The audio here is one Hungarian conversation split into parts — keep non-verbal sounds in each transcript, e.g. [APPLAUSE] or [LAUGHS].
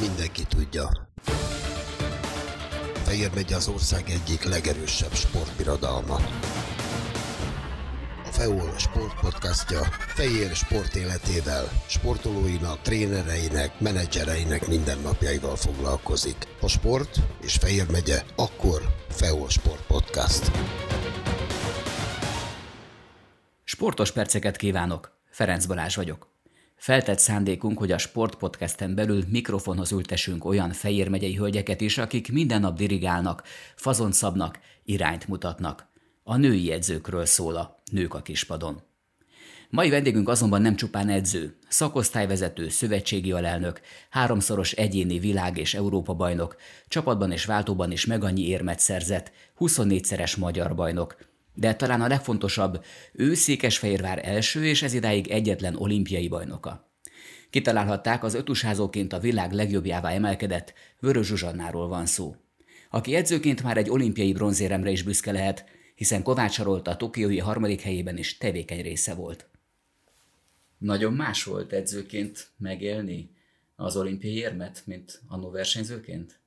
mindenki tudja. Fehér megye az ország egyik legerősebb sportbirodalma. A FEOL Sport podcastja Fehér sport életével, sportolóinak, trénereinek, menedzsereinek mindennapjaival foglalkozik. A sport és Fehér megye, akkor FEOL Sport Podcast. Sportos perceket kívánok! Ferenc Balázs vagyok. Feltett szándékunk, hogy a sportpodcasten belül mikrofonhoz ültessünk olyan Fejér megyei hölgyeket is, akik minden nap dirigálnak, fazont szabnak, irányt mutatnak. A női edzőkről szól a Nők a kispadon. Mai vendégünk azonban nem csupán edző, szakosztályvezető, szövetségi alelnök, háromszoros egyéni világ- és Európa bajnok, csapatban és váltóban is meg annyi érmet szerzett, 24-szeres magyar bajnok, de talán a legfontosabb, ő Székesfehérvár első és ez idáig egyetlen olimpiai bajnoka. Kitalálhatták, az ötusázóként a világ legjobbjává emelkedett Vörös Zsuzsannáról van szó. Aki edzőként már egy olimpiai bronzéremre is büszke lehet, hiszen Kovács a tokiói harmadik helyében is tevékeny része volt. Nagyon más volt edzőként megélni az olimpiai érmet, mint annó versenyzőként?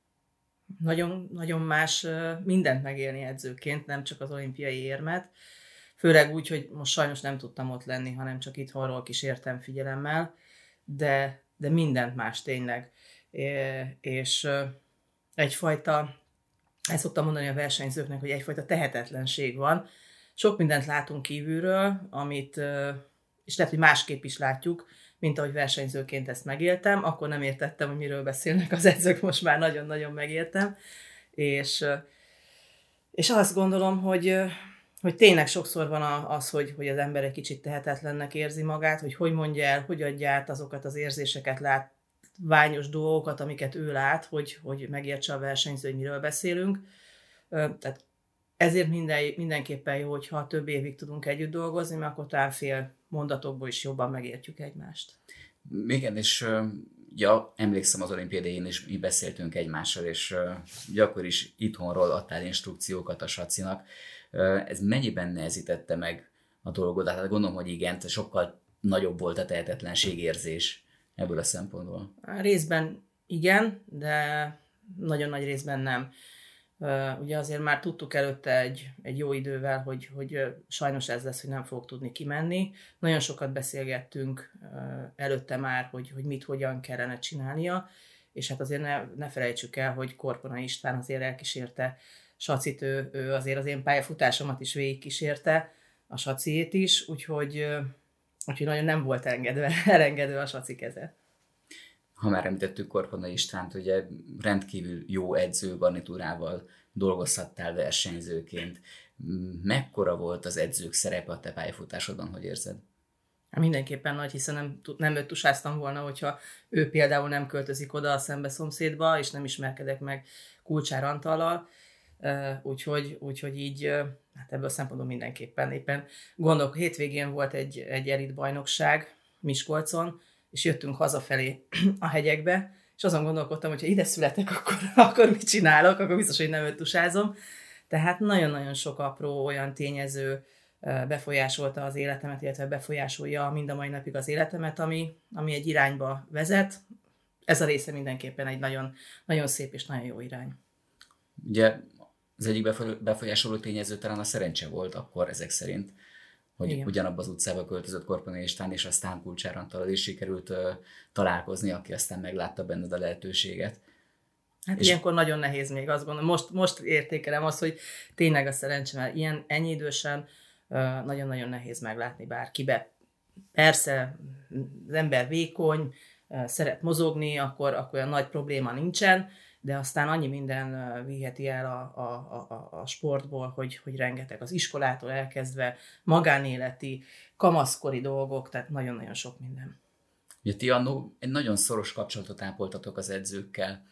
Nagyon, nagyon más mindent megélni edzőként, nem csak az olimpiai érmet. Főleg úgy, hogy most sajnos nem tudtam ott lenni, hanem csak itthonról kísértem figyelemmel, de, de mindent más tényleg. És egyfajta, ezt szoktam mondani a versenyzőknek, hogy egyfajta tehetetlenség van. Sok mindent látunk kívülről, amit, és lehet, hogy másképp is látjuk, mint ahogy versenyzőként ezt megéltem, akkor nem értettem, hogy miről beszélnek az edzők, most már nagyon-nagyon megértem, és, és azt gondolom, hogy, hogy tényleg sokszor van az, hogy, hogy az ember egy kicsit tehetetlennek érzi magát, hogy hogy mondja el, hogy adja át azokat az érzéseket, látványos dolgokat, amiket ő lát, hogy, hogy megértse a versenyző, hogy miről beszélünk. Tehát ezért minden, mindenképpen jó, hogyha több évig tudunk együtt dolgozni, mert akkor talán fél mondatokból is jobban megértjük egymást. Igen, és ja, emlékszem az olimpiádén is mi beszéltünk egymással, és akkor is itthonról adtál instrukciókat a Sacinak. ez mennyiben nehezítette meg a dolgot? Hát gondolom, hogy igen, sokkal nagyobb volt a tehetetlenségérzés ebből a szempontból. Részben igen, de nagyon nagy részben nem. Ugye azért már tudtuk előtte egy, egy jó idővel, hogy, hogy sajnos ez lesz, hogy nem fogok tudni kimenni. Nagyon sokat beszélgettünk előtte már, hogy, hogy mit, hogyan kellene csinálnia, és hát azért ne, ne felejtsük el, hogy Korpona István azért elkísérte Sacit, ő, ő azért az én pályafutásomat is végigkísérte, a Saciét is, úgyhogy, úgyhogy nagyon nem volt engedve, [LAUGHS] elengedve a Saci keze ha már említettük Korpona Istvánt, ugye rendkívül jó edző garnitúrával dolgozhattál versenyzőként. Mekkora volt az edzők szerepe a te pályafutásodon, hogy érzed? Mindenképpen nagy, hiszen nem, nem őt tusáztam volna, hogyha ő például nem költözik oda a szembe szomszédba, és nem ismerkedek meg Kulcsár Antallal, úgyhogy, úgyhogy így hát ebből a szempontból mindenképpen éppen gondolok, hétvégén volt egy, egy elit bajnokság Miskolcon, és jöttünk hazafelé [CLEARS THROAT] a hegyekbe, és azon gondolkodtam, hogy ha ide születek, [LAUGHS] akkor, akkor mit csinálok, akkor biztos, hogy nem tusázom. Tehát nagyon-nagyon sok apró olyan tényező befolyásolta az életemet, illetve befolyásolja mind a mai napig az életemet, ami, ami egy irányba vezet. Ez a része mindenképpen egy nagyon, nagyon szép és nagyon jó irány. Ugye az egyik befolyásoló tényező talán a szerencse volt akkor ezek szerint hogy Igen. ugyanabba az utcába költözött Korponai István, és aztán Kulcsár Antal is sikerült uh, találkozni, aki aztán meglátta benned a lehetőséget. Hát és ilyenkor nagyon nehéz még, azt gondolom. Most, most értékelem azt, hogy tényleg a szerencsém, ilyen ennyi idősen uh, nagyon-nagyon nehéz meglátni bárkibe. Persze, az ember vékony, uh, szeret mozogni, akkor, akkor olyan nagy probléma nincsen, de aztán annyi minden viheti el a, a, a, a sportból, hogy, hogy rengeteg az iskolától elkezdve, magánéleti, kamaszkori dolgok, tehát nagyon-nagyon sok minden. Ugye ti annó egy nagyon szoros kapcsolatot ápoltatok az edzőkkel,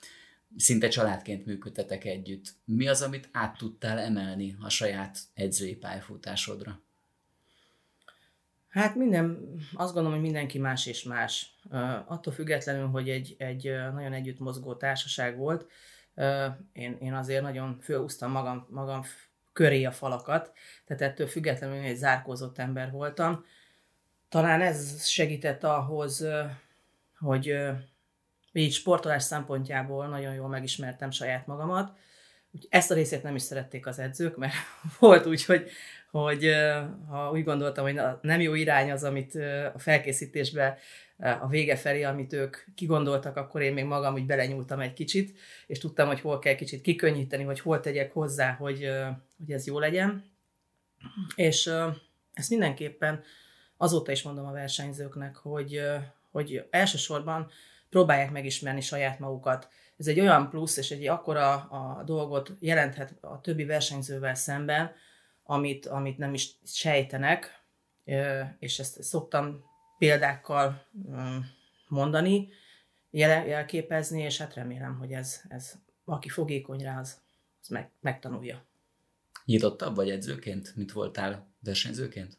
szinte családként működtetek együtt. Mi az, amit át tudtál emelni a saját edzői pályafutásodra? Hát minden, azt gondolom, hogy mindenki más és más. Attól függetlenül, hogy egy, egy nagyon együtt mozgó társaság volt, én, én azért nagyon fölúztam magam, magam köré a falakat, tehát ettől függetlenül egy zárkózott ember voltam. Talán ez segített ahhoz, hogy, így sportolás szempontjából nagyon jól megismertem saját magamat. Ezt a részét nem is szerették az edzők, mert [LAUGHS] volt úgy, hogy, hogy ha úgy gondoltam, hogy nem jó irány az, amit a felkészítésbe a vége felé, amit ők kigondoltak, akkor én még magam úgy belenyúltam egy kicsit, és tudtam, hogy hol kell kicsit kikönnyíteni, hogy hol tegyek hozzá, hogy, hogy ez jó legyen. És ezt mindenképpen azóta is mondom a versenyzőknek, hogy, hogy elsősorban próbálják megismerni saját magukat. Ez egy olyan plusz, és egy akkora a dolgot jelenthet a többi versenyzővel szemben, amit, amit nem is sejtenek, és ezt szoktam példákkal mondani, jel, jelképezni, és hát remélem, hogy ez, ez aki fogékony rá, az, az meg, megtanulja. Nyitottabb vagy edzőként, mint voltál versenyzőként?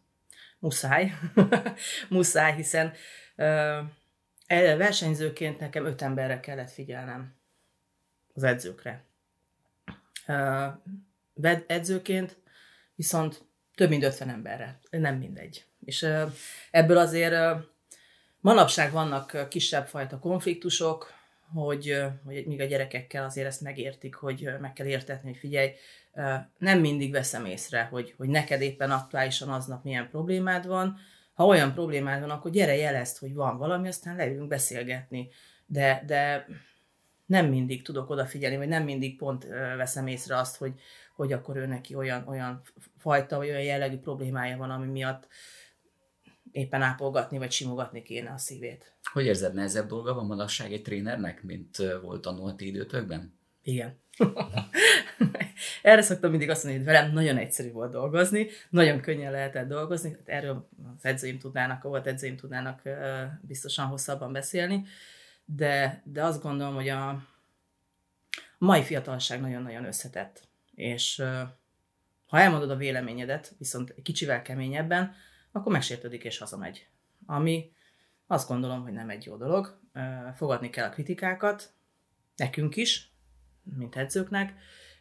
Muszáj. [LAUGHS] Muszáj, hiszen uh, versenyzőként nekem öt emberre kellett figyelnem az edzőkre. Edzőként viszont több mint 50 emberre, nem mindegy. És ebből azért manapság vannak kisebb fajta konfliktusok, hogy, hogy míg a gyerekekkel azért ezt megértik, hogy meg kell értetni, hogy figyelj, nem mindig veszem észre, hogy, hogy neked éppen aktuálisan aznap milyen problémád van. Ha olyan problémád van, akkor gyere jelezd, hogy van valami, aztán leülünk beszélgetni. De, de nem mindig tudok odafigyelni, vagy nem mindig pont veszem észre azt, hogy, hogy akkor ő neki olyan, olyan fajta, vagy olyan jellegű problémája van, ami miatt éppen ápolgatni, vagy simogatni kéne a szívét. Hogy érzed, nehezebb dolga van manapság egy trénernek, mint volt a ti időtökben? Igen. [LAUGHS] Erre szoktam mindig azt mondani, hogy velem nagyon egyszerű volt dolgozni, nagyon könnyen lehetett dolgozni, hát erről az edzőim tudnának, a volt edzőim tudnának biztosan hosszabban beszélni, de, de azt gondolom, hogy a mai fiatalság nagyon-nagyon összetett, és ha elmondod a véleményedet, viszont egy kicsivel keményebben, akkor megsértődik és hazamegy. Ami azt gondolom, hogy nem egy jó dolog. Fogadni kell a kritikákat, nekünk is, mint edzőknek,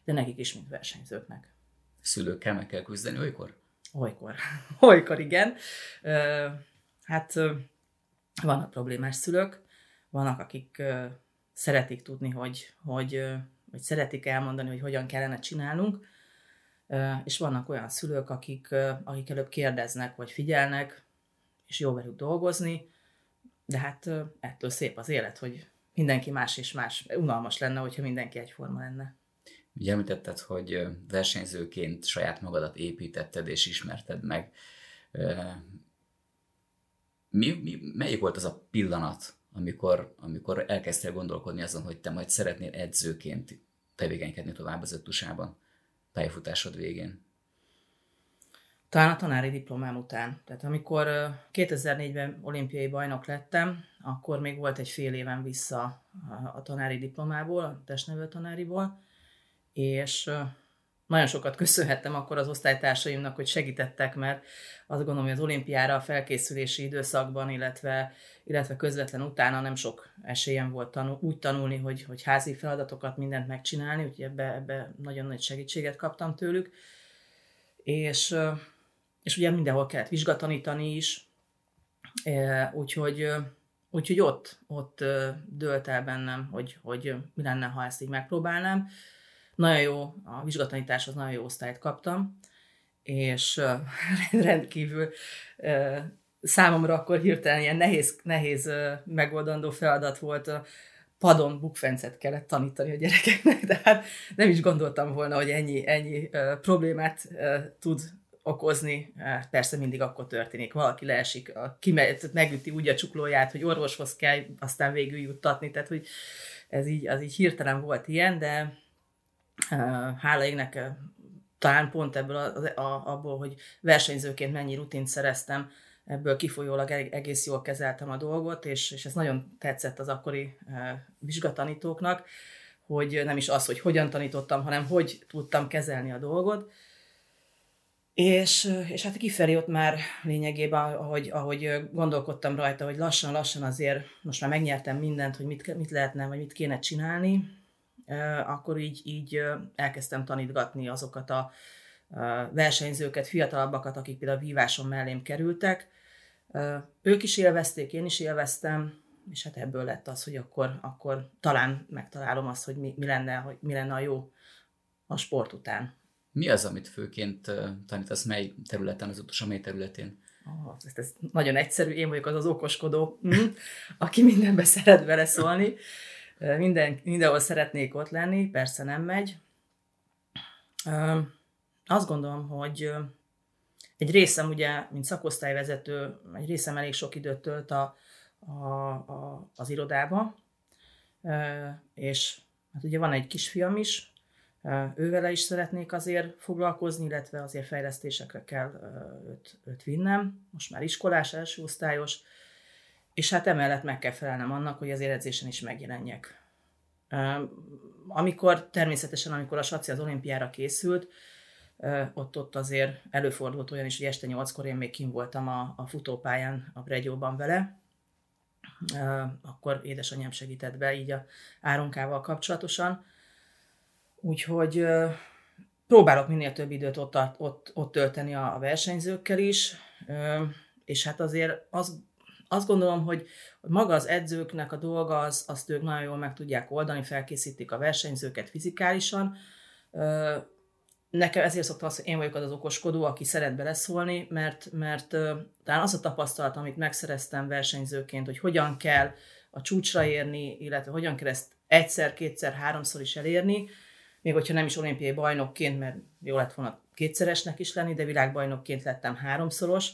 de nekik is, mint versenyzőknek. Szülőkkel meg kell küzdeni olykor? Olykor. [LAUGHS] Olykor, igen. Hát vannak problémás szülők, vannak, akik szeretik tudni, hogy, hogy, hogy szeretik elmondani, hogy hogyan kellene csinálnunk, és vannak olyan szülők, akik, akik előbb kérdeznek, vagy figyelnek, és jó velük dolgozni, de hát ettől szép az élet, hogy mindenki más és más. Unalmas lenne, hogyha mindenki egyforma lenne. Ugye említetted, hogy versenyzőként saját magadat építetted és ismerted meg. Mi, mi, melyik volt az a pillanat, amikor, amikor elkezdtél gondolkodni azon, hogy te majd szeretnél edzőként tevékenykedni tovább az öttusában pályafutásod végén? Talán a tanári diplomám után. Tehát amikor 2004-ben olimpiai bajnok lettem, akkor még volt egy fél éven vissza a tanári diplomából, a testnevelő tanáriból, és nagyon sokat köszönhettem akkor az osztálytársaimnak, hogy segítettek, mert azt gondolom, hogy az olimpiára a felkészülési időszakban, illetve, illetve közvetlen utána nem sok esélyem volt tanul, úgy tanulni, hogy, hogy házi feladatokat, mindent megcsinálni, úgyhogy ebbe, ebbe nagyon nagy segítséget kaptam tőlük. És, és ugye mindenhol kellett vizsgatanítani is, úgyhogy, úgyhogy ott, ott dölt el bennem, hogy, hogy mi lenne, ha ezt így megpróbálnám nagyon jó, a vizsgatanításhoz nagyon jó osztályt kaptam, és [LAUGHS] rendkívül számomra akkor hirtelen ilyen nehéz, nehéz megoldandó feladat volt padon bukfencet kellett tanítani a gyerekeknek, de hát nem is gondoltam volna, hogy ennyi, ennyi problémát tud okozni. Persze mindig akkor történik, valaki leesik, a, kimegy, megüti úgy a csuklóját, hogy orvoshoz kell aztán végül juttatni, tehát hogy ez így, az így hirtelen volt ilyen, de hála égnek talán pont ebből a, a, abból, hogy versenyzőként mennyi rutint szereztem, ebből kifolyólag egész jól kezeltem a dolgot, és, és ez nagyon tetszett az akkori vizsgatanítóknak, hogy nem is az, hogy hogyan tanítottam, hanem hogy tudtam kezelni a dolgot. És, és hát kifelé ott már lényegében, ahogy, ahogy gondolkodtam rajta, hogy lassan-lassan azért most már megnyertem mindent, hogy mit, mit lehetne, vagy mit kéne csinálni, akkor így, így elkezdtem tanítgatni azokat a versenyzőket, fiatalabbakat, akik például a víváson mellém kerültek. Ők is élvezték, én is élveztem, és hát ebből lett az, hogy akkor, akkor talán megtalálom azt, hogy mi, mi, lenne, hogy mi lenne a jó a sport után. Mi az, amit főként tanítasz, mely területen, az utolsó mely területén? Oh, ez, ez nagyon egyszerű, én vagyok az az okoskodó, mm, aki mindenbe szeret beleszólni. Minden, mindenhol szeretnék ott lenni, persze nem megy. Azt gondolom, hogy egy részem ugye, mint szakosztályvezető, egy részem elég sok időt tölt a, a, a, az irodába, és hát ugye van egy kisfiam is, ővele is szeretnék azért foglalkozni, illetve azért fejlesztésekre kell őt, őt vinnem. Most már iskolás, első osztályos, és hát emellett meg kell felelnem annak, hogy az edzésen is megjelenjek. Amikor természetesen, amikor a Saci az olimpiára készült, ott, ott azért előfordult olyan is, hogy este nyolckor én még kim voltam a, a futópályán a Bregyóban vele, akkor édesanyám segített be így a áronkával kapcsolatosan. Úgyhogy próbálok minél több időt ott, ott, ott tölteni a, versenyzőkkel is, és hát azért az, azt gondolom, hogy maga az edzőknek a dolga, az, azt ők nagyon jól meg tudják oldani, felkészítik a versenyzőket fizikálisan, nekem ezért szoktam azt, hogy én vagyok az az okoskodó, aki szeret beleszólni, mert, mert talán az a tapasztalat, amit megszereztem versenyzőként, hogy hogyan kell a csúcsra érni, illetve hogyan kell ezt egyszer, kétszer, háromszor is elérni, még hogyha nem is olimpiai bajnokként, mert jó lett volna kétszeresnek is lenni, de világbajnokként lettem háromszoros,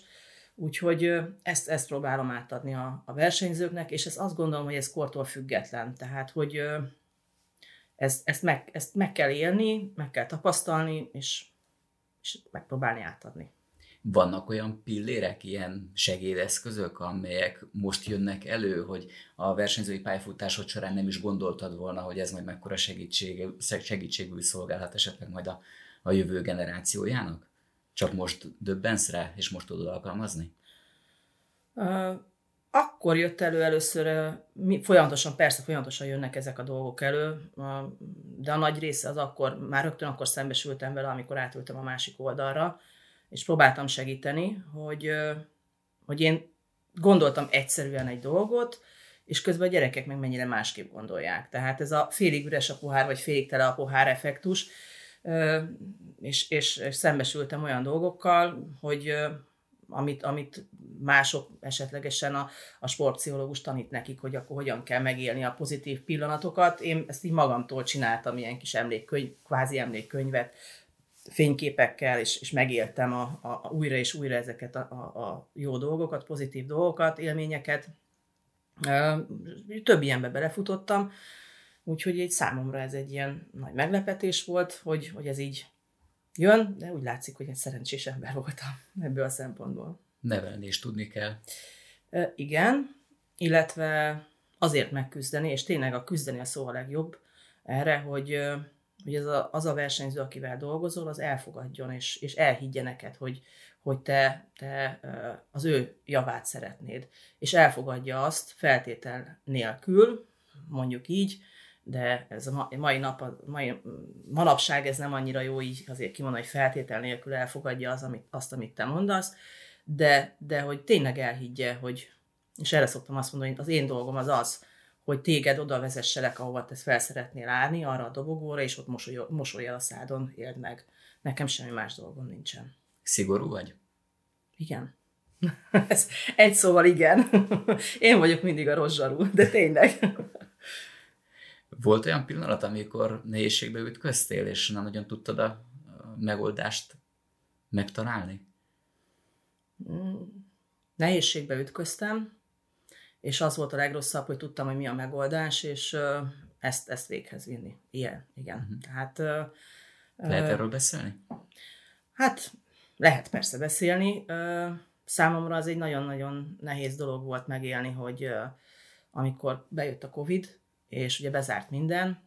úgyhogy ezt, ezt próbálom átadni a, a versenyzőknek, és ezt azt gondolom, hogy ez kortól független, tehát hogy ezt, ezt, meg, ezt meg kell élni, meg kell tapasztalni, és, és megpróbálni átadni. Vannak olyan pillérek, ilyen segédeszközök, amelyek most jönnek elő, hogy a versenyzői pályafutásod során nem is gondoltad volna, hogy ez majd mekkora segítség, segítségül szolgálhat esetleg majd a, a jövő generációjának? Csak most döbbensz rá, és most tudod alkalmazni? Akkor jött elő először, folyamatosan, persze folyamatosan jönnek ezek a dolgok elő, de a nagy része az akkor, már rögtön akkor szembesültem vele, amikor átültem a másik oldalra, és próbáltam segíteni, hogy, hogy én gondoltam egyszerűen egy dolgot, és közben a gyerekek meg mennyire másképp gondolják. Tehát ez a félig üres a pohár, vagy félig tele a pohár effektus, és, és, és szembesültem olyan dolgokkal, hogy amit, amit mások esetlegesen a, a sportpszichológus tanít nekik, hogy akkor hogyan kell megélni a pozitív pillanatokat. Én ezt így magamtól csináltam, ilyen kis emlékkönyv, kvázi emlékkönyvet, fényképekkel, és, és megéltem a, a, a újra és újra ezeket a, a, a jó dolgokat, pozitív dolgokat, élményeket. Több ilyenbe belefutottam, úgyhogy egy számomra ez egy ilyen nagy meglepetés volt, hogy, hogy ez így jön, de úgy látszik, hogy egy szerencsés ember voltam [LAUGHS] ebből a szempontból. Nevelni is tudni kell. E, igen, illetve azért megküzdeni, és tényleg a küzdeni a szó a legjobb erre, hogy, hogy az, a, az a versenyző, akivel dolgozol, az elfogadjon, és, és elhiggye neked, hogy, hogy te, te az ő javát szeretnéd, és elfogadja azt feltétel nélkül, mondjuk így, de ez a mai nap, a mai, manapság ez nem annyira jó így azért kimondani, hogy feltétel nélkül elfogadja az, amit, azt, amit te mondasz, de, de hogy tényleg elhiggye, hogy, és erre szoktam azt mondani, hogy az én dolgom az az, hogy téged oda vezesselek, ahova te fel szeretnél állni, arra a dobogóra, és ott mosoly, mosolyjal a szádon éld meg. Nekem semmi más dolgom nincsen. Szigorú vagy? Igen. [LAUGHS] Ez egy szóval igen. [LAUGHS] Én vagyok mindig a rozsarú, de tényleg. Volt olyan pillanat, amikor nehézségbe ütköztél, és nem nagyon tudtad a megoldást megtalálni? Mm, nehézségbe ütköztem, és az volt a legrosszabb, hogy tudtam, hogy mi a megoldás, és ezt, ezt véghez vinni. Ilyen, igen. Uh-huh. Tehát, lehet erről beszélni? Hát lehet persze beszélni. Számomra az egy nagyon-nagyon nehéz dolog volt megélni, hogy amikor bejött a Covid, és ugye bezárt minden,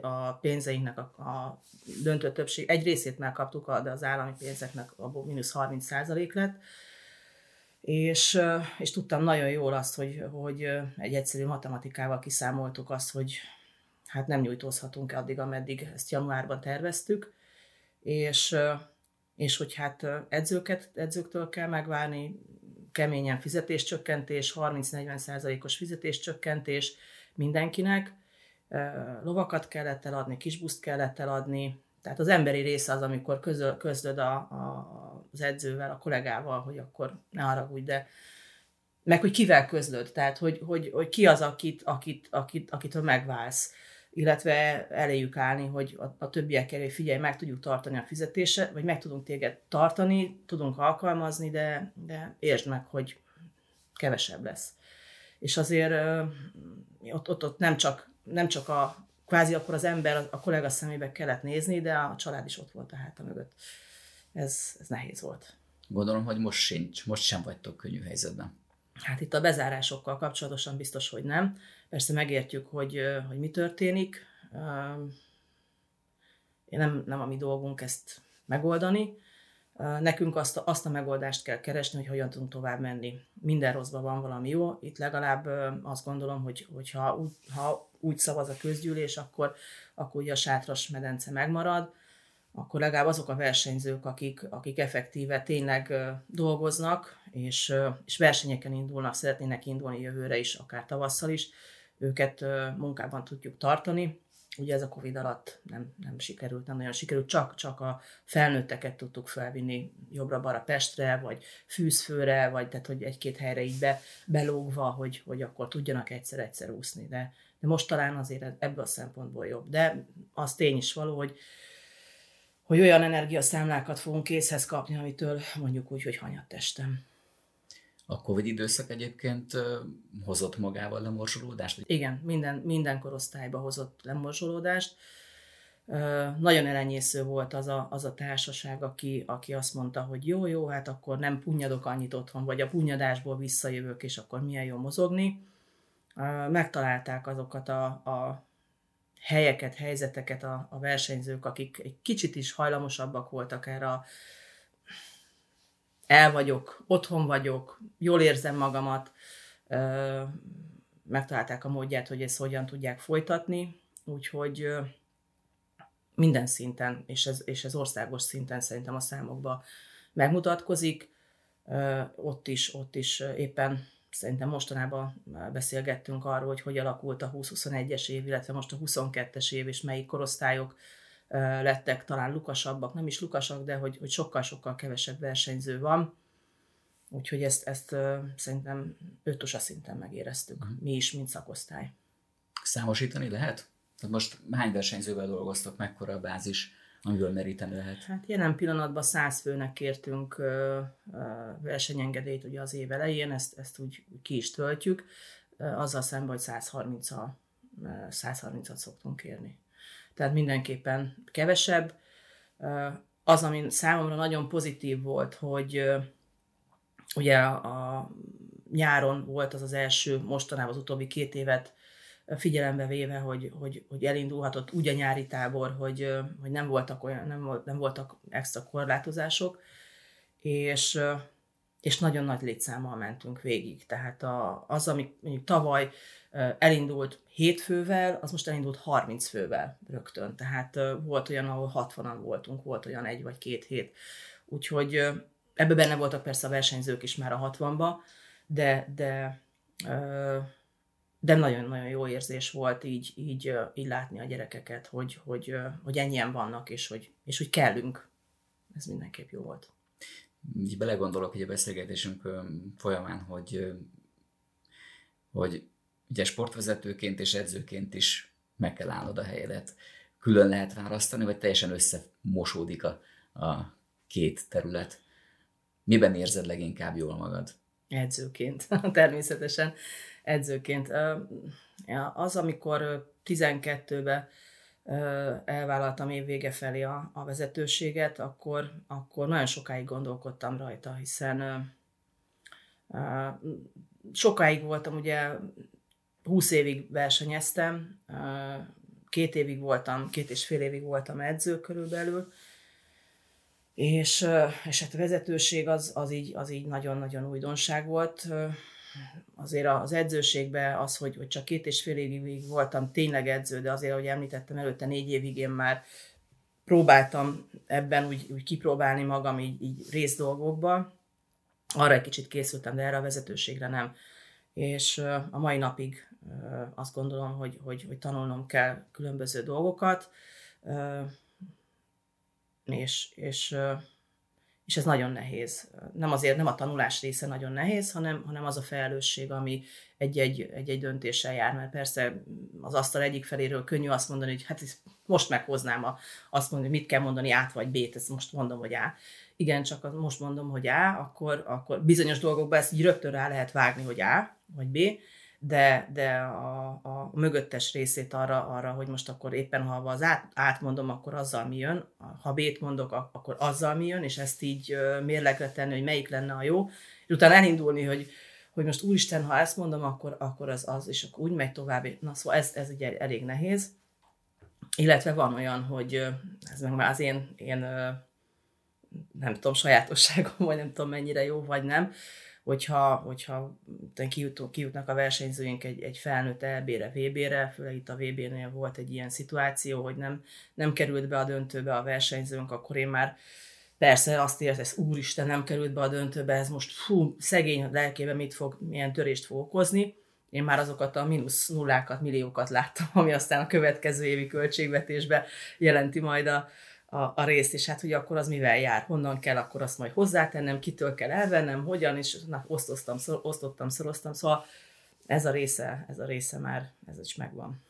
a pénzeinknek a, a döntő többség, egy részét megkaptuk, de az állami pénzeknek abból mínusz 30 százalék lett, és, és tudtam nagyon jól azt, hogy, hogy egy egyszerű matematikával kiszámoltuk azt, hogy hát nem nyújtózhatunk addig, ameddig ezt januárban terveztük, és, és hogy hát edzőket, edzőktől kell megvárni, keményen fizetéscsökkentés, 30-40 százalékos fizetéscsökkentés mindenkinek, lovakat kellett eladni, kisbuszt kellett eladni, tehát az emberi része az, amikor közöl, közlöd a, a, az edzővel, a kollégával, hogy akkor ne haragudj, de meg hogy kivel közlöd, tehát hogy, hogy, hogy ki az, akit, akit, akit, akitől megválsz, illetve eléjük állni, hogy a, a többiek elé figyelj, meg tudjuk tartani a fizetése, vagy meg tudunk téged tartani, tudunk alkalmazni, de, de értsd meg, hogy kevesebb lesz. És azért ott, ott, ott nem, csak, nem csak a kvázi akkor az ember a kollega szemébe kellett nézni, de a család is ott volt a háta mögött. Ez, ez nehéz volt. Gondolom, hogy most sincs, most sem vagytok könnyű helyzetben. Hát itt a bezárásokkal kapcsolatosan biztos, hogy nem. Persze megértjük, hogy, hogy mi történik. Nem, nem a mi dolgunk ezt megoldani. Nekünk azt a, azt a megoldást kell keresni, hogy hogyan tudunk tovább menni. Minden rosszban van valami jó. Itt legalább azt gondolom, hogy, hogy ha, ha úgy szavaz a közgyűlés, akkor, akkor ugye a sátras medence megmarad, akkor legalább azok a versenyzők, akik, akik effektíve tényleg dolgoznak, és, és versenyeken indulnak, szeretnének indulni jövőre is, akár tavasszal is, őket munkában tudjuk tartani. Ugye ez a Covid alatt nem, nem sikerült, nem nagyon sikerült, csak, csak a felnőtteket tudtuk felvinni jobbra-balra Pestre, vagy Fűzfőre, vagy tehát, hogy egy-két helyre így be, belógva, hogy, hogy akkor tudjanak egyszer-egyszer úszni. De, de most talán azért ebből a szempontból jobb. De az tény is való, hogy, hogy olyan energiaszámlákat fogunk készhez kapni, amitől mondjuk úgy, hogy hanyat testem. A Covid időszak egyébként hozott magával lemorzsolódást? Igen, minden, minden korosztályba hozott lemorzsolódást. Nagyon elenyésző volt az a, az a társaság, aki, aki azt mondta, hogy jó, jó, hát akkor nem punyadok annyit otthon, vagy a punyadásból visszajövök, és akkor milyen jó mozogni. Megtalálták azokat a, a helyeket, helyzeteket a, a versenyzők, akik egy kicsit is hajlamosabbak voltak erre a el vagyok, otthon vagyok, jól érzem magamat, megtalálták a módját, hogy ezt hogyan tudják folytatni, úgyhogy minden szinten, és ez, és ez országos szinten szerintem a számokban megmutatkozik. Ott is, ott is éppen szerintem mostanában beszélgettünk arról, hogy hogy alakult a 20-21-es év, illetve most a 22-es év, és melyik korosztályok lettek talán lukasabbak, nem is lukasak, de hogy, hogy sokkal-sokkal kevesebb versenyző van. Úgyhogy ezt, ezt szerintem ötös szinten megéreztük, uh-huh. mi is, mint szakosztály. Számosítani lehet? Tehát most hány versenyzővel dolgoztok, mekkora a bázis, amiből meríteni lehet? Hát jelen pillanatban száz főnek kértünk versenyengedélyt ugye az év elején, ezt, ezt úgy ki is töltjük, azzal szemben, hogy 130 130-at szoktunk kérni tehát mindenképpen kevesebb. Az, ami számomra nagyon pozitív volt, hogy ugye a nyáron volt az az első, mostanában az utóbbi két évet figyelembe véve, hogy, hogy, hogy elindulhatott úgy a nyári tábor, hogy, hogy nem, voltak olyan, nem, volt, nem voltak extra korlátozások, és, és nagyon nagy létszámmal mentünk végig. Tehát a, az, ami mondjuk tavaly elindult 7 fővel, az most elindult 30 fővel rögtön. Tehát volt olyan, ahol 60-an voltunk, volt olyan egy vagy két hét. Úgyhogy ebbe benne voltak persze a versenyzők is már a 60-ba, de, de, de nagyon-nagyon jó érzés volt így, így, így látni a gyerekeket, hogy, hogy, hogy ennyien vannak, és hogy, és hogy kellünk. Ez mindenképp jó volt. Így belegondolok hogy a beszélgetésünk folyamán, hogy, hogy ugye sportvezetőként és edzőként is meg kell állnod a helyedet. Külön lehet választani, vagy teljesen összemosódik a, a két terület. Miben érzed leginkább jól magad? Edzőként, [LAUGHS] természetesen edzőként. Az, amikor 12-ben elvállaltam évvége felé a, a vezetőséget, akkor, akkor nagyon sokáig gondolkodtam rajta, hiszen sokáig voltam ugye 20 évig versenyeztem, két évig voltam, két és fél évig voltam edző körülbelül, és, és hát a vezetőség az, az, így, az így nagyon-nagyon újdonság volt. Azért az edzőségben az, hogy, hogy csak két és fél évig voltam tényleg edző, de azért, ahogy említettem, előtte négy évig én már próbáltam ebben úgy, úgy kipróbálni magam így, így részdolgokba, arra egy kicsit készültem, de erre a vezetőségre nem. És a mai napig azt gondolom, hogy, hogy, hogy tanulnom kell különböző dolgokat, és, és, és ez nagyon nehéz. Nem azért, nem a tanulás része nagyon nehéz, hanem, hanem az a felelősség, ami egy-egy, egy-egy döntéssel jár, mert persze az asztal egyik feléről könnyű azt mondani, hogy hát most meghoznám a, azt mondani, hogy mit kell mondani, át vagy B-t, ezt most mondom, hogy A. Igen, csak most mondom, hogy A, akkor, akkor bizonyos dolgokban ezt így rögtön rá lehet vágni, hogy A vagy B, de, de a, a mögöttes részét arra, arra, hogy most akkor éppen ha az át, átmondom, akkor azzal mi jön, ha B-t mondok, akkor azzal mi jön, és ezt így mérlegre tenni, hogy melyik lenne a jó, és utána elindulni, hogy, hogy most úristen, ha ezt mondom, akkor, akkor az az, és akkor úgy megy tovább. Na szóval ez, ez ugye elég nehéz. Illetve van olyan, hogy ez meg már az én, én nem tudom, sajátosságom, vagy nem tudom mennyire jó, vagy nem, hogyha, hogyha kijut, kijutnak a versenyzőink egy, egy felnőtt EB-re, VB-re, főleg itt a VB-nél volt egy ilyen szituáció, hogy nem, nem került be a döntőbe a versenyzőnk, akkor én már persze azt érte, ez úristen, nem került be a döntőbe, ez most fú, szegény lelkében mit fog, milyen törést fog okozni. Én már azokat a mínusz nullákat, milliókat láttam, ami aztán a következő évi költségvetésbe jelenti majd a, a, a részt, és hát hogy akkor az mivel jár, honnan kell akkor azt majd hozzátennem, kitől kell elvennem, hogyan, és na, osztoztam, szor, osztottam, szoroztam, szóval ez a része, ez a része már, ez is megvan.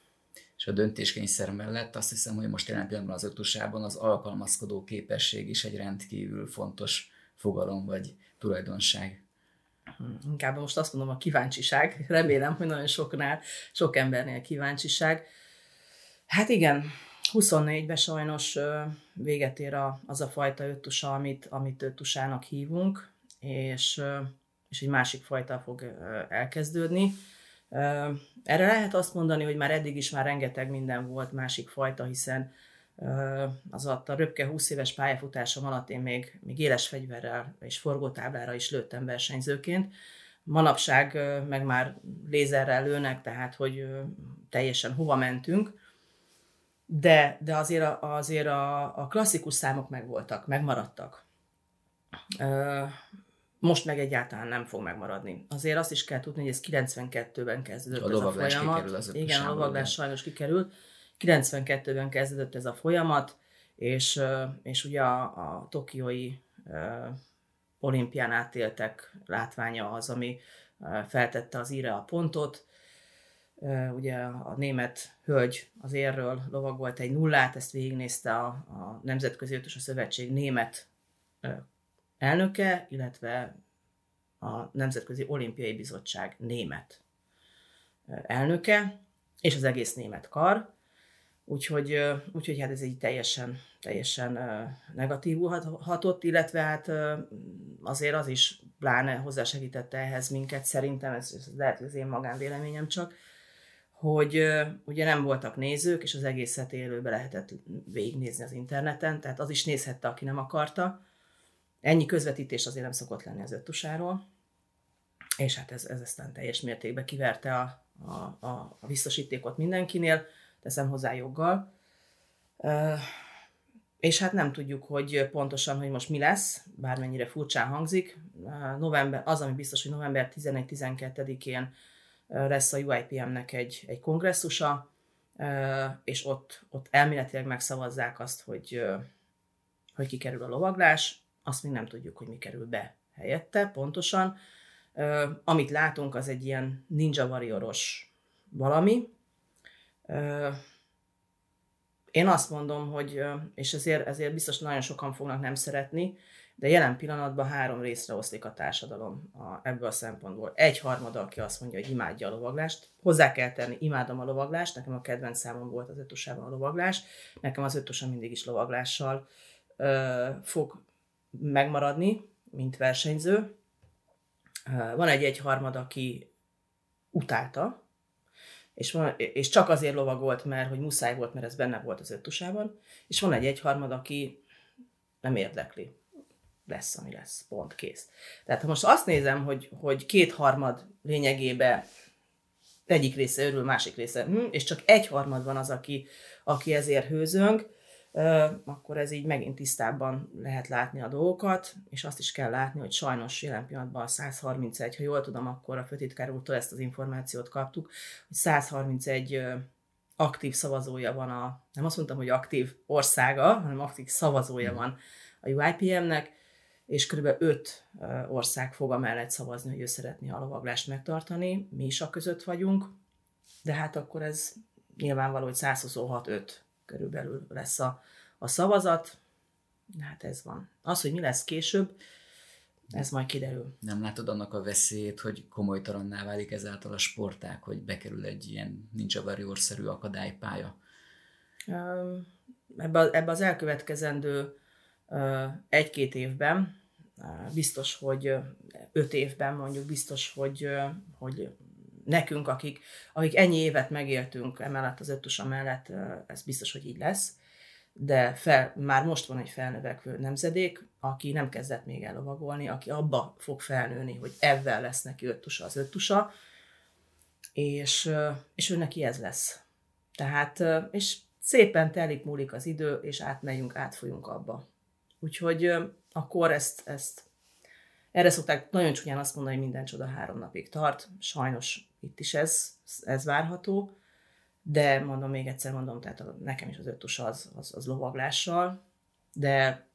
És a döntéskényszer mellett azt hiszem, hogy most jelen pillanatban az ötusában az alkalmazkodó képesség is egy rendkívül fontos fogalom vagy tulajdonság. Hmm, inkább most azt mondom a kíváncsiság. Remélem, hogy nagyon soknál, sok embernél kíváncsiság. Hát igen, 24-ben sajnos véget ér az a fajta öttusa, amit, amit öttusának hívunk, és, és egy másik fajta fog elkezdődni. Erre lehet azt mondani, hogy már eddig is már rengeteg minden volt másik fajta, hiszen az alatt a röpke 20 éves pályafutásom alatt én még, még éles fegyverrel és forgótáblára is lőttem versenyzőként. Manapság meg már lézerrel lőnek, tehát hogy teljesen hova mentünk de, de azért, a, azért a, a klasszikus számok megvoltak, megmaradtak. Most meg egyáltalán nem fog megmaradni. Azért azt is kell tudni, hogy ez 92-ben kezdődött a ez a folyamat. Kikerül az Igen, a lovaglás sajnos kikerült. 92-ben kezdődött ez a folyamat, és, és ugye a, a tokiói olimpián átéltek látványa az, ami feltette az íre a pontot, ugye a német hölgy az érről lovagolt egy nullát, ezt végignézte a, a Nemzetközi Ötös a Szövetség német elnöke, illetve a Nemzetközi Olimpiai Bizottság német elnöke, és az egész német kar. Úgyhogy, úgyhogy hát ez egy teljesen, teljesen negatív hatott, illetve hát azért az is pláne hozzásegítette ehhez minket, szerintem, ez, ez lehet, hogy az én magánvéleményem csak, hogy ugye nem voltak nézők, és az egészet élőbe lehetett végignézni az interneten, tehát az is nézhette, aki nem akarta. Ennyi közvetítés azért nem szokott lenni az öttusáról, és hát ez, ez aztán teljes mértékben kiverte a, a, a, a biztosítékot mindenkinél, teszem hozzá joggal. És hát nem tudjuk, hogy pontosan, hogy most mi lesz, bármennyire furcsán hangzik. November, az, ami biztos, hogy november 11-12-én lesz a UIPM-nek egy, egy kongresszusa, és ott, ott elméletileg megszavazzák azt, hogy, hogy kikerül a lovaglás, azt még nem tudjuk, hogy mi kerül be helyette pontosan. Amit látunk, az egy ilyen ninja warrioros valami. Én azt mondom, hogy, és ezért, ezért biztos nagyon sokan fognak nem szeretni, de jelen pillanatban három részre oszlik a társadalom a, ebből a szempontból. Egy harmada, aki azt mondja, hogy imádja a lovaglást. Hozzá kell tenni, imádom a lovaglást, nekem a kedvenc számom volt az ötusában a lovaglás, nekem az ötusa mindig is lovaglással ö, fog megmaradni, mint versenyző. Van egy egyharmad, aki utálta, és, van, és csak azért lovagolt, mert hogy muszáj volt, mert ez benne volt az ötusában, és van egy egyharmad, aki nem érdekli lesz, ami lesz, pont kész. Tehát ha most azt nézem, hogy, hogy kétharmad lényegében egyik része örül, másik része, hm, és csak egyharmad van az, aki, aki ezért hőzöng, akkor ez így megint tisztábban lehet látni a dolgokat, és azt is kell látni, hogy sajnos jelen pillanatban a 131, ha jól tudom, akkor a főtitkár úrtól ezt az információt kaptuk, hogy 131 aktív szavazója van a, nem azt mondtam, hogy aktív országa, hanem aktív szavazója hmm. van a UIPM-nek, és kb. 5 ország fog amellett szavazni, hogy ő szeretné a lovaglást megtartani. Mi is a között vagyunk, de hát akkor ez nyilvánvaló, hogy 126-5 körülbelül lesz a, a szavazat. Hát ez van. Az, hogy mi lesz később, ez majd kiderül. Nem látod annak a veszélyét, hogy komolytalanná válik ezáltal a sporták, hogy bekerül egy ilyen nincs a warrior akadálypálya? Ebbe, ebbe az elkövetkezendő egy-két évben, biztos, hogy öt évben mondjuk biztos, hogy, hogy nekünk, akik, akik ennyi évet megéltünk emellett az ötusa mellett, ez biztos, hogy így lesz, de fel, már most van egy felnövekvő nemzedék, aki nem kezdett még elovagolni, aki abba fog felnőni, hogy ebben lesz neki öttusa az öttusa, és, és ő neki ez lesz. Tehát, és szépen telik, múlik az idő, és átmegyünk, átfolyunk abba. Úgyhogy akkor ezt, ezt. Erre szokták nagyon csúnyán azt mondani, hogy minden csoda három napig tart. Sajnos itt is ez, ez várható, de mondom még egyszer, mondom, tehát a, nekem is az öttus az, az, az lovaglással, de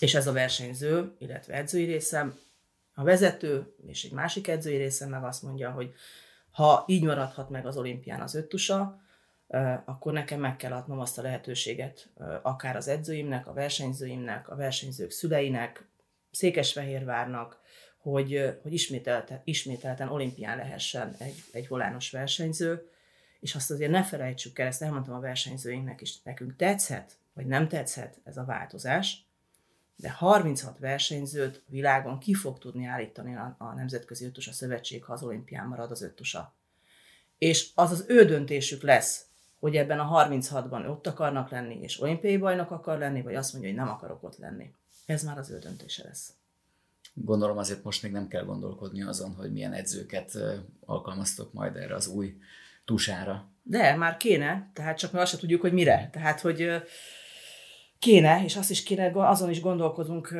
és ez a versenyző, illetve edzői részem, a vezető és egy másik edzői részem meg azt mondja, hogy ha így maradhat meg az olimpián az öttusa, akkor nekem meg kell adnom azt a lehetőséget akár az edzőimnek, a versenyzőimnek, a versenyzők szüleinek, Székesfehérvárnak, hogy, hogy ismételten, ismételten olimpián lehessen egy, egy volános versenyző, és azt azért ne felejtsük el, ezt elmondtam a versenyzőinknek is, nekünk tetszhet, vagy nem tetszhet ez a változás, de 36 versenyzőt a világon ki fog tudni állítani a, a Nemzetközi Öttusa Szövetség, ha az olimpián marad az öttusa. És az az ő döntésük lesz, hogy ebben a 36-ban ott akarnak lenni, és olimpiai bajnok akar lenni, vagy azt mondja, hogy nem akarok ott lenni. Ez már az ő döntése lesz. Gondolom azért most még nem kell gondolkodni azon, hogy milyen edzőket alkalmaztok majd erre az új tusára. De, már kéne, tehát csak mi azt sem tudjuk, hogy mire. Tehát, hogy kéne, és azt is kéne, azon is gondolkodunk,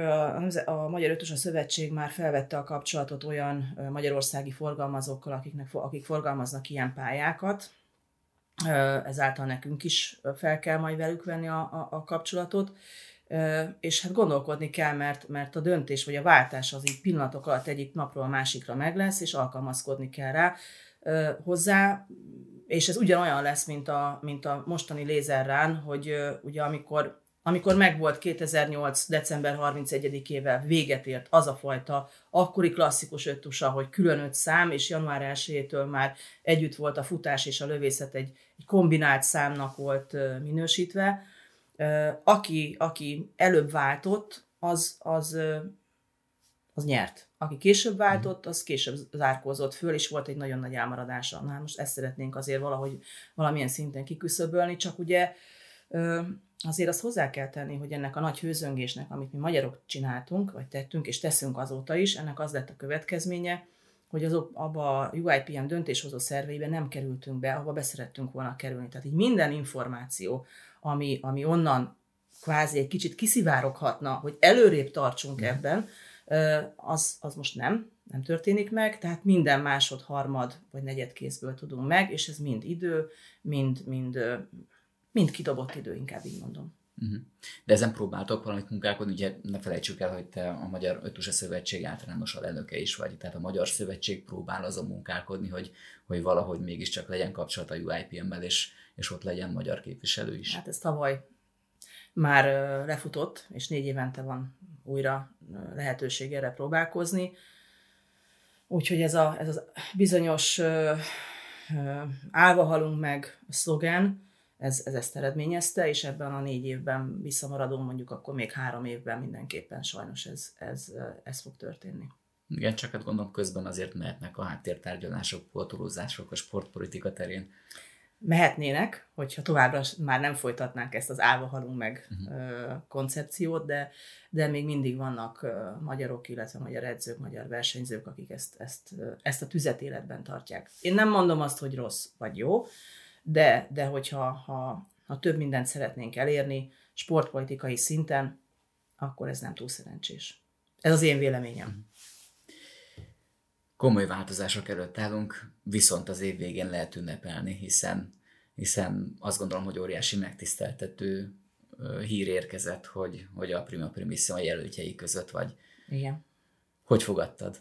a Magyar Ötös Szövetség már felvette a kapcsolatot olyan magyarországi forgalmazókkal, akiknek, akik forgalmaznak ilyen pályákat, ezáltal nekünk is fel kell majd velük venni a, a, a kapcsolatot, és hát gondolkodni kell, mert, mert a döntés vagy a váltás az így pillanatok alatt egyik napról a másikra meg lesz, és alkalmazkodni kell rá hozzá, és ez ugyanolyan lesz, mint a, mint a mostani lézerrán, hogy ugye amikor amikor megvolt 2008. december 31-ével véget ért az a fajta akkori klasszikus öttusa, hogy külön öt szám, és január 1-től már együtt volt a futás és a lövészet egy, egy kombinált számnak volt minősítve. Aki, aki előbb váltott, az, az, az nyert. Aki később váltott, az később zárkózott föl, és volt egy nagyon nagy elmaradása. Na most ezt szeretnénk azért valahogy valamilyen szinten kiküszöbölni, csak ugye azért azt hozzá kell tenni, hogy ennek a nagy hőzöngésnek, amit mi magyarok csináltunk, vagy tettünk, és teszünk azóta is, ennek az lett a következménye, hogy azok, abba a UIPM döntéshozó szerveibe nem kerültünk be, abba beszerettünk volna kerülni. Tehát így minden információ, ami, ami onnan kvázi egy kicsit kiszivároghatna, hogy előrébb tartsunk mm. ebben, az, az most nem, nem történik meg, tehát minden másod, harmad vagy negyed kézből tudunk meg, és ez mind idő, mind, mind mind kidobott idő, inkább így mondom. Uh-huh. De ezen próbáltok valamit munkálkodni, ugye ne felejtsük el, hogy te a Magyar Ötusa Szövetség általános alelnöke is vagy, tehát a Magyar Szövetség próbál azon munkálkodni, hogy, hogy valahogy mégiscsak legyen kapcsolat a UIPM-mel, és, és ott legyen magyar képviselő is. Hát ez tavaly már lefutott, és négy évente van újra lehetőség erre próbálkozni. Úgyhogy ez a, ez a bizonyos állva halunk meg szlogen, ez, ez ezt eredményezte, és ebben a négy évben visszamaradó, mondjuk akkor még három évben mindenképpen sajnos ez, ez, ez fog történni. Igen, csak hát gondolom közben azért mehetnek a háttértárgyalások, poltolózások a sportpolitika terén. Mehetnének, hogyha továbbra már nem folytatnánk ezt az állva halunk meg uh-huh. koncepciót, de, de még mindig vannak magyarok, illetve magyar edzők, magyar versenyzők, akik ezt, ezt, ezt a tüzet életben tartják. Én nem mondom azt, hogy rossz vagy jó, de, de hogyha ha, ha több mindent szeretnénk elérni, sportpolitikai szinten, akkor ez nem túl szerencsés. Ez az én véleményem. Mhm. Komoly változások előtt állunk, viszont az év végén lehet ünnepelni, hiszen, hiszen azt gondolom, hogy óriási megtiszteltető hír érkezett, hogy, hogy a Prima Primissima jelöltjei között vagy. Igen. Hogy fogadtad?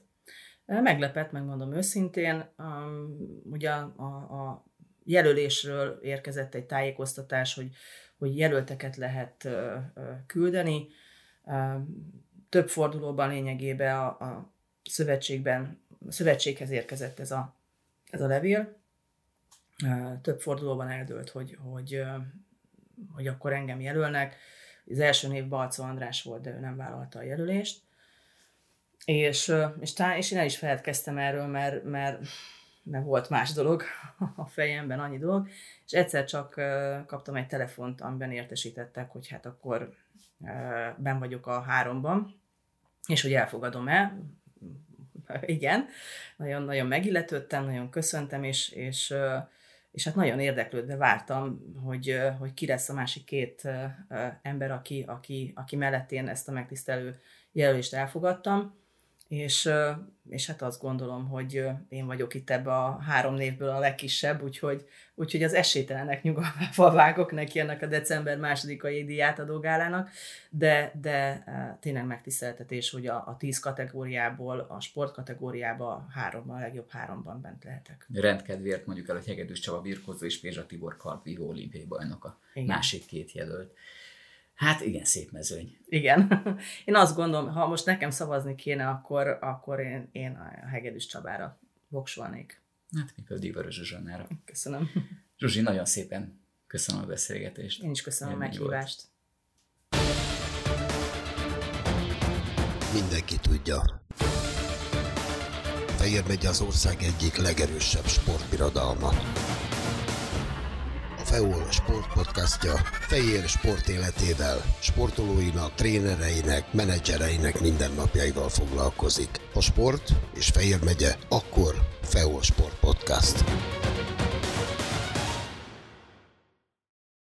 Meglepett, megmondom őszintén. Um, ugye a, a, a jelölésről érkezett egy tájékoztatás, hogy, hogy jelölteket lehet küldeni. Több fordulóban lényegében a, a szövetségben, a szövetséghez érkezett ez a, ez a levél. Több fordulóban eldőlt, hogy, hogy, hogy akkor engem jelölnek. Az első név Balco András volt, de ő nem vállalta a jelölést. És, és, tá, és én el is feledkeztem erről, mert, mert, mert volt más dolog [LAUGHS] a fejemben, annyi dolog, és egyszer csak kaptam egy telefont, amiben értesítettek, hogy hát akkor ben vagyok a háromban, és hogy elfogadom el. [LAUGHS] Igen, nagyon-nagyon megilletődtem, nagyon köszöntem, és, és, és hát nagyon érdeklődve vártam, hogy, hogy ki lesz a másik két ember, aki, aki, aki mellett én ezt a megtisztelő jelölést elfogadtam és, és hát azt gondolom, hogy én vagyok itt ebbe a három névből a legkisebb, úgyhogy, úgyhogy az esélytelenek nyugalmával [LAUGHS] vágok neki ennek a december másodikai díját a gálának, de, de tényleg megtiszteltetés, hogy a, a tíz kategóriából, a sport kategóriába háromban, a legjobb háromban bent lehetek. Rendkedvéért mondjuk el, hogy Hegedűs Csaba birkózó és Pézsa Tibor kardvívó olimpiai bajnok a Igen. másik két jelölt. Hát igen, szép mezőny. Igen. [LAUGHS] Én azt gondolom, ha most nekem szavazni kéne, akkor, akkor én, én a Hegedűs Csabára voksolnék. Hát mi pedig Vörös Zsuzsannára. Köszönöm. [LAUGHS] Zsuzsi, nagyon szépen köszönöm a beszélgetést. Én is köszönöm Én a meghívást. Mindenki tudja. Fehér megy az ország egyik legerősebb sportbirodalma. FEOL sportpodcastja Fejér sport életével, sportolóinak, trénereinek, menedzsereinek mindennapjaival foglalkozik. A sport és Fejér megye, akkor FEOL Sport Podcast.